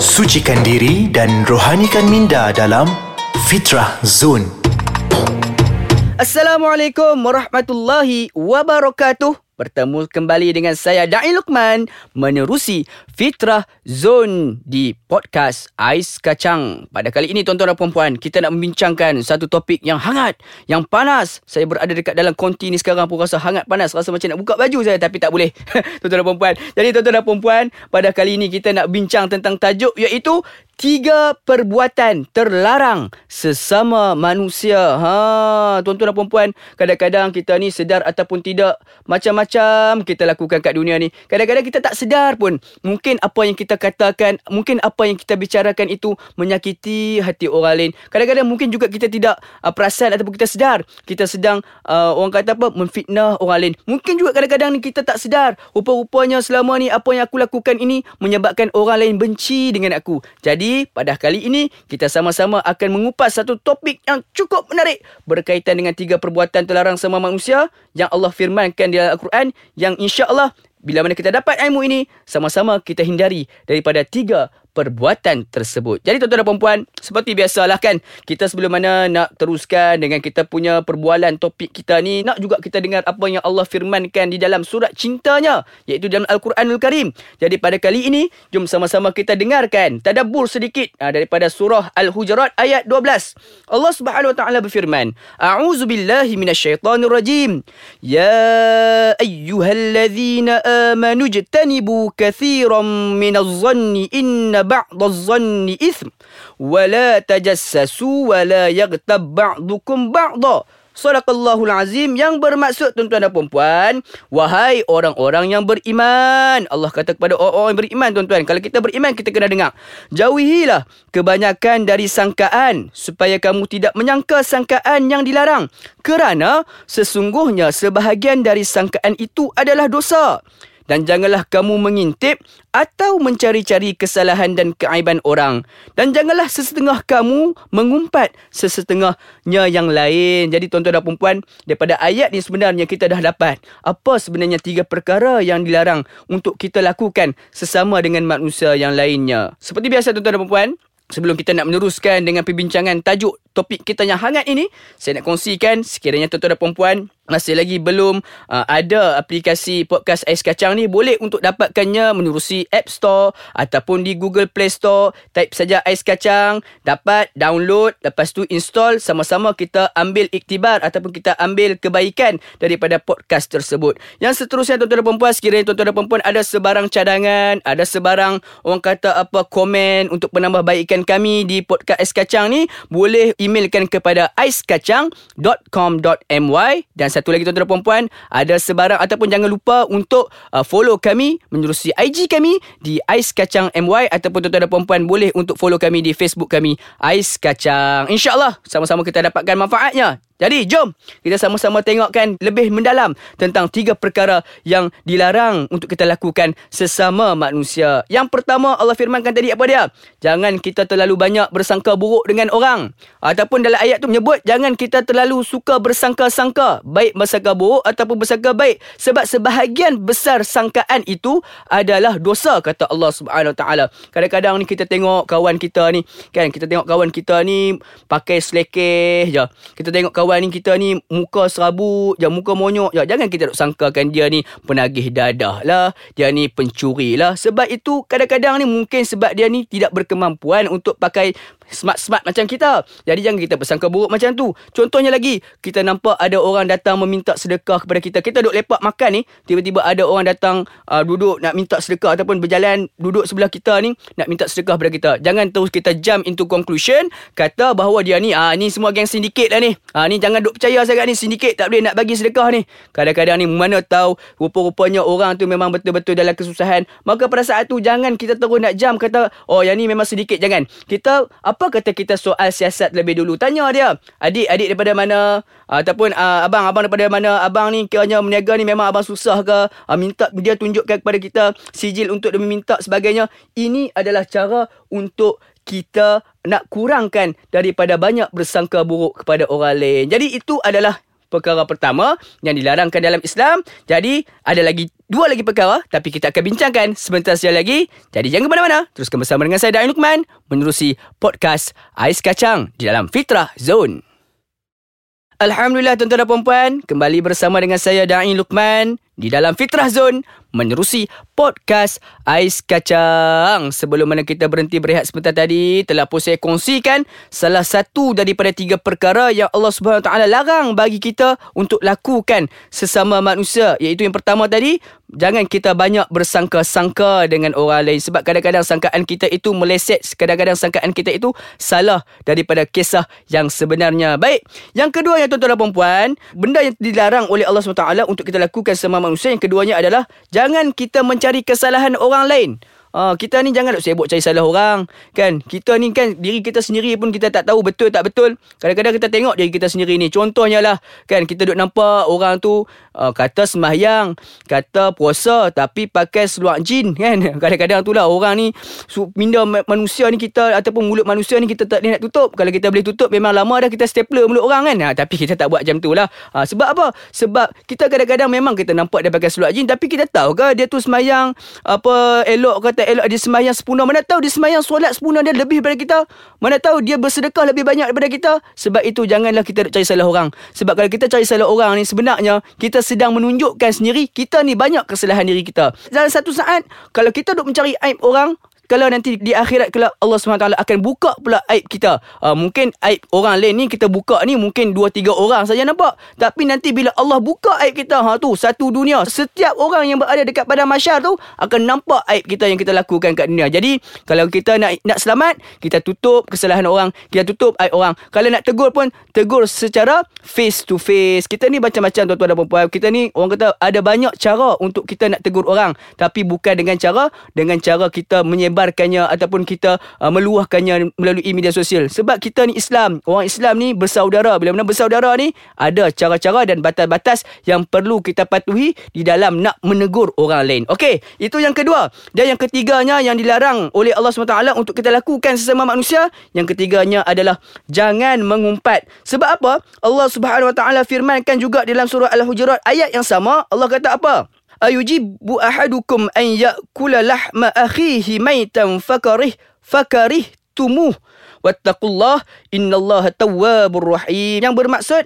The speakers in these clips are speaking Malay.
Sucikan diri dan rohanikan minda dalam Fitrah Zone. Assalamualaikum warahmatullahi wabarakatuh. Bertemu kembali dengan saya Da'i Luqman menerusi Fitrah Zone di podcast Ais Kacang. Pada kali ini tuan-tuan dan puan-puan, kita nak membincangkan satu topik yang hangat, yang panas. Saya berada dekat dalam konti ni sekarang pun rasa hangat panas, rasa macam nak buka baju saya tapi tak boleh. tuan-tuan dan puan-puan. Jadi tuan-tuan dan puan-puan, pada kali ini kita nak bincang tentang tajuk iaitu Tiga perbuatan terlarang sesama manusia. Ha, tuan-tuan dan puan-puan, kadang-kadang kita ni sedar ataupun tidak macam-macam kita lakukan kat dunia ni. Kadang-kadang kita tak sedar pun. Mungkin apa yang kita katakan, mungkin apa yang kita bicarakan itu menyakiti hati orang lain. Kadang-kadang mungkin juga kita tidak uh, perasan ataupun kita sedar kita sedang uh, orang kata apa memfitnah orang lain. Mungkin juga kadang-kadang ni kita tak sedar rupa-rupanya selama ni apa yang aku lakukan ini menyebabkan orang lain benci dengan aku. Jadi pada kali ini kita sama-sama akan mengupas satu topik yang cukup menarik berkaitan dengan tiga perbuatan terlarang sama manusia yang Allah firmankan di dalam Al-Quran yang insya-Allah bila mana kita dapat ilmu ini sama-sama kita hindari daripada tiga perbuatan tersebut. Jadi tuan-tuan dan puan-puan, seperti biasalah kan, kita sebelum mana nak teruskan dengan kita punya perbualan topik kita ni, nak juga kita dengar apa yang Allah firmankan di dalam surat cintanya, iaitu dalam Al-Quranul Karim. Jadi pada kali ini, jom sama-sama kita dengarkan tadabbur sedikit aa, daripada surah Al-Hujurat ayat 12. Allah Subhanahu Wa Taala berfirman, A'udzu billahi minasyaitonir rajim. Ya ayyuhallazina amanu jtanibu katsiran minadh-dhanni inna بعض الظن إثم ولا تجسسوا ولا يغتب بعضكم بعضا Salakallahul Azim. Yang bermaksud Tuan-tuan dan puan Wahai orang-orang yang beriman. Allah kata kepada orang-orang yang beriman Tuan-tuan. Kalau kita beriman Kita kena dengar. Jauhilah Kebanyakan dari sangkaan Supaya kamu tidak menyangka Sangkaan yang dilarang. Kerana Sesungguhnya Sebahagian dari sangkaan itu Adalah dosa dan janganlah kamu mengintip atau mencari-cari kesalahan dan keaiban orang. Dan janganlah sesetengah kamu mengumpat sesetengahnya yang lain. Jadi tuan-tuan dan perempuan, daripada ayat ni sebenarnya kita dah dapat apa sebenarnya tiga perkara yang dilarang untuk kita lakukan sesama dengan manusia yang lainnya. Seperti biasa tuan-tuan dan perempuan, Sebelum kita nak meneruskan dengan perbincangan tajuk topik kita yang hangat ini, saya nak kongsikan sekiranya tuan-tuan dan puan masih lagi belum uh, ada aplikasi podcast Ais Kacang ni boleh untuk dapatkannya menerusi App Store ataupun di Google Play Store. Type saja Ais Kacang dapat download lepas tu install sama-sama kita ambil iktibar ataupun kita ambil kebaikan daripada podcast tersebut. Yang seterusnya tuan-tuan dan puan sekiranya tuan-tuan dan puan ada sebarang cadangan ada sebarang orang kata apa komen untuk penambahbaikan kami di podcast Ais Kacang ni boleh emailkan kepada aiskacang.com.my dan satu lagi tuan-tuan puan-puan ada sebarang ataupun jangan lupa untuk uh, follow kami menerusi IG kami di Ais Kacang MY ataupun tuan-tuan puan-puan boleh untuk follow kami di Facebook kami Ais Kacang. InsyaAllah sama-sama kita dapatkan manfaatnya. Jadi jom kita sama-sama tengokkan lebih mendalam tentang tiga perkara yang dilarang untuk kita lakukan sesama manusia. Yang pertama Allah firmankan tadi apa dia? Jangan kita terlalu banyak bersangka buruk dengan orang. Ataupun dalam ayat tu menyebut jangan kita terlalu suka bersangka-sangka. Baik bersangka buruk ataupun bersangka baik. Sebab sebahagian besar sangkaan itu adalah dosa kata Allah Subhanahu taala. Kadang-kadang ni kita tengok kawan kita ni kan kita tengok kawan kita ni pakai selekeh je. Kita tengok kawan kawan ni kita ni muka serabut, ya muka monyok, ya jangan kita duk sangkakan dia ni penagih dadah lah, dia ni pencuri lah. Sebab itu kadang-kadang ni mungkin sebab dia ni tidak berkemampuan untuk pakai smart-smart macam kita. Jadi jangan kita bersangka buruk macam tu. Contohnya lagi, kita nampak ada orang datang meminta sedekah kepada kita. Kita duduk lepak makan ni, tiba-tiba ada orang datang uh, duduk nak minta sedekah ataupun berjalan duduk sebelah kita ni nak minta sedekah kepada kita. Jangan terus kita jump into conclusion kata bahawa dia ni ah ni semua geng sindiket lah ni. Ah ni jangan duk percaya sangat ni sindiket tak boleh nak bagi sedekah ni. Kadang-kadang ni mana tahu rupa-rupanya orang tu memang betul-betul dalam kesusahan. Maka pada saat tu jangan kita terus nak jump kata oh yang ni memang sedikit jangan. Kita apa kata kita soal siasat lebih dulu? Tanya dia. Adik, adik daripada mana? Ataupun uh, abang, abang daripada mana? Abang ni kiranya meniaga ni memang abang susah ke? Uh, minta dia tunjukkan kepada kita sijil untuk dia meminta sebagainya. Ini adalah cara untuk kita nak kurangkan daripada banyak bersangka buruk kepada orang lain. Jadi itu adalah perkara pertama yang dilarangkan dalam Islam. Jadi ada lagi dua lagi perkara tapi kita akan bincangkan sebentar saja lagi. Jadi jangan ke mana-mana. Teruskan bersama dengan saya Dain Lukman menerusi podcast Ais Kacang di dalam Fitrah Zone. Alhamdulillah tuan-tuan dan puan-puan, kembali bersama dengan saya Dain Lukman di dalam Fitrah Zone menerusi podcast Ais Kacang. Sebelum mana kita berhenti berehat sebentar tadi, telah pun saya kongsikan salah satu daripada tiga perkara yang Allah Subhanahu Taala larang bagi kita untuk lakukan sesama manusia, iaitu yang pertama tadi, jangan kita banyak bersangka-sangka dengan orang lain sebab kadang-kadang sangkaan kita itu meleset, kadang-kadang sangkaan kita itu salah daripada kisah yang sebenarnya. Baik, yang kedua yang tuan-tuan dan puan-puan, benda yang dilarang oleh Allah SWT untuk kita lakukan sama manusia, yang keduanya adalah jangan kita mencari kesalahan orang lain. Uh, kita ni jangan duk sibuk cari salah orang kan? Kita ni kan diri kita sendiri pun kita tak tahu betul tak betul. Kadang-kadang kita tengok diri kita sendiri ni. Contohnya lah kan? Kita duk nampak orang tu uh, kata sembahyang kata puasa tapi pakai seluar jin kan? Kadang-kadang tu lah orang ni minda manusia ni kita ataupun mulut manusia ni kita tak nak tutup. Kalau kita boleh tutup memang lama dah kita stapler mulut orang kan? Ha, tapi kita tak buat macam tu lah. Ha, sebab apa? Sebab kita kadang-kadang memang kita nampak dia pakai seluar jin tapi kita tahu ke dia tu sembahyang apa elok kata kata elok dia sembahyang sepunar. Mana tahu dia sembahyang solat sepunar dia lebih daripada kita. Mana tahu dia bersedekah lebih banyak daripada kita. Sebab itu janganlah kita cari salah orang. Sebab kalau kita cari salah orang ni sebenarnya kita sedang menunjukkan sendiri kita ni banyak kesalahan diri kita. Dalam satu saat kalau kita duk mencari aib orang kalau nanti di akhirat kalau Allah SWT akan buka pula aib kita. Uh, mungkin aib orang lain ni kita buka ni mungkin 2 3 orang saja nampak. Tapi nanti bila Allah buka aib kita ha tu satu dunia setiap orang yang berada dekat pada masyar tu akan nampak aib kita yang kita lakukan kat dunia. Jadi kalau kita nak nak selamat, kita tutup kesalahan orang, kita tutup aib orang. Kalau nak tegur pun tegur secara face to face. Kita ni macam-macam tuan-tuan dan puan-puan. Kita ni orang kata ada banyak cara untuk kita nak tegur orang, tapi bukan dengan cara dengan cara kita menyebar menyebarkannya ataupun kita uh, meluahkannya melalui media sosial. Sebab kita ni Islam, orang Islam ni bersaudara. Bila mana bersaudara ni ada cara-cara dan batas-batas yang perlu kita patuhi di dalam nak menegur orang lain. Okey, itu yang kedua. Dan yang ketiganya yang dilarang oleh Allah SWT untuk kita lakukan sesama manusia, yang ketiganya adalah jangan mengumpat. Sebab apa? Allah Subhanahu Wa Taala firmankan juga dalam surah Al-Hujurat ayat yang sama. Allah kata apa? Ayujibu ahadukum an ya'kula lahma akhihi maitan fakarih fakarih tumuh wattaqullah innallaha tawwabur rahim. Yang bermaksud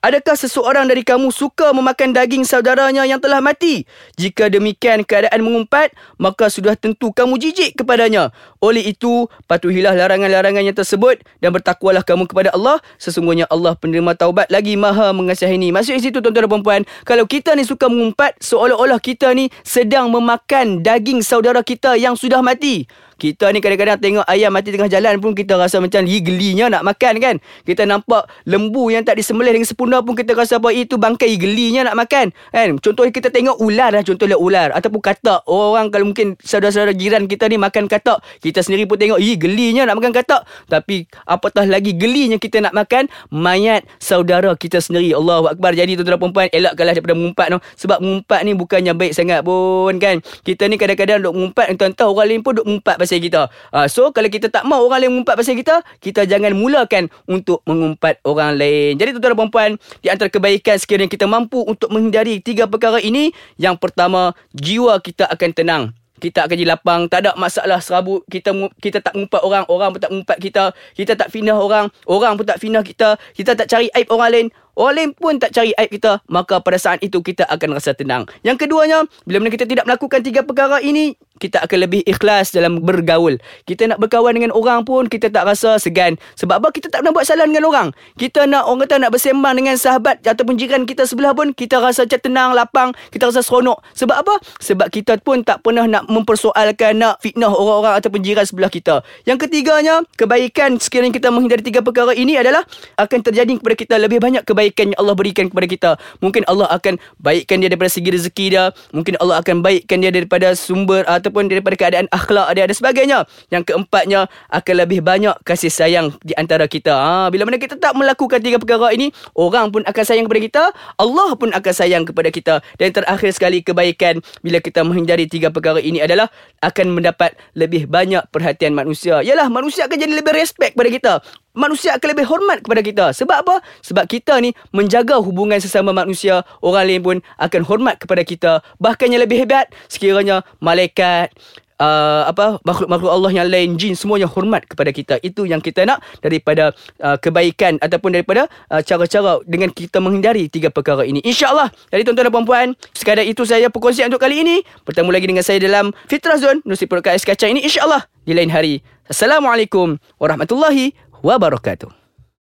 Adakah seseorang dari kamu suka memakan daging saudaranya yang telah mati? Jika demikian keadaan mengumpat, maka sudah tentu kamu jijik kepadanya. Oleh itu, patuhilah larangan-larangan yang tersebut dan bertakwalah kamu kepada Allah. Sesungguhnya Allah penerima taubat lagi maha mengasihi ini. Maksud situ tuan-tuan dan puan-puan, kalau kita ni suka mengumpat, seolah-olah kita ni sedang memakan daging saudara kita yang sudah mati. Kita ni kadang-kadang tengok ayam mati tengah jalan pun kita rasa macam gelinya nak makan kan. Kita nampak lembu yang tak disembelih dengan sempurna pun kita rasa apa itu bangkai gelinya nak makan. Kan? Contohnya kita tengok ular lah contohnya ular ataupun katak. Orang kalau mungkin saudara-saudara jiran kita ni makan katak, kita sendiri pun tengok hi gelinya nak makan katak. Tapi apatah lagi gelinya kita nak makan mayat saudara kita sendiri. Allahu akbar. Jadi tuan-tuan dan puan elakkanlah daripada mengumpat no. Sebab mengumpat ni bukannya baik sangat pun kan. Kita ni kadang-kadang duk mengumpat entah-entah orang lain pun duk mengumpat pasal kita. Uh, so kalau kita tak mau orang lain mengumpat pasal kita, kita jangan mulakan untuk mengumpat orang lain. Jadi tuan-tuan dan puan-puan, di antara kebaikan sekiranya kita mampu untuk menghindari tiga perkara ini, yang pertama, jiwa kita akan tenang. Kita akan jadi lapang tak ada masalah serabut. Kita kita tak mengumpat orang orang pun tak mengumpat kita. Kita tak fitnah orang orang pun tak fitnah kita. Kita tak cari aib orang lain Orang lain pun tak cari aib kita. Maka pada saat itu kita akan rasa tenang. Yang keduanya Bila mana kita tidak melakukan tiga perkara ini Kita akan lebih ikhlas dalam bergaul Kita nak berkawan dengan orang pun Kita tak rasa segan Sebab apa? Kita tak pernah buat salah dengan orang Kita nak orang kata nak bersembang dengan sahabat Ataupun jiran kita sebelah pun Kita rasa macam tenang, lapang Kita rasa seronok Sebab apa? Sebab kita pun tak pernah nak mempersoalkan Nak fitnah orang-orang ataupun jiran sebelah kita Yang ketiganya Kebaikan sekiranya kita menghindari tiga perkara ini adalah Akan terjadi kepada kita lebih banyak kebaikan yang Allah berikan kepada kita. Mungkin Allah akan baikkan dia daripada segi rezeki dia. Mungkin Allah akan baikkan dia daripada sumber ataupun daripada keadaan akhlak dia dan sebagainya. Yang keempatnya akan lebih banyak kasih sayang di antara kita. Ha, bila mana kita tak melakukan tiga perkara ini, orang pun akan sayang kepada kita, Allah pun akan sayang kepada kita. Dan terakhir sekali kebaikan bila kita menghindari tiga perkara ini adalah akan mendapat lebih banyak perhatian manusia. Yalah manusia akan jadi lebih respect pada kita. Manusia akan lebih hormat kepada kita. Sebab apa? Sebab kita ni menjaga hubungan sesama manusia, orang lain pun akan hormat kepada kita. Bahkan yang lebih hebat, sekiranya malaikat, uh, apa makhluk-makhluk Allah yang lain jin semuanya hormat kepada kita itu yang kita nak daripada uh, kebaikan ataupun daripada uh, cara-cara dengan kita menghindari tiga perkara ini insyaallah jadi tuan-tuan dan puan-puan sekadar itu saya perkongsian untuk kali ini bertemu lagi dengan saya dalam Fitrah Zone Nusi Podcast Kacang ini insyaallah di lain hari assalamualaikum warahmatullahi wabarakatuh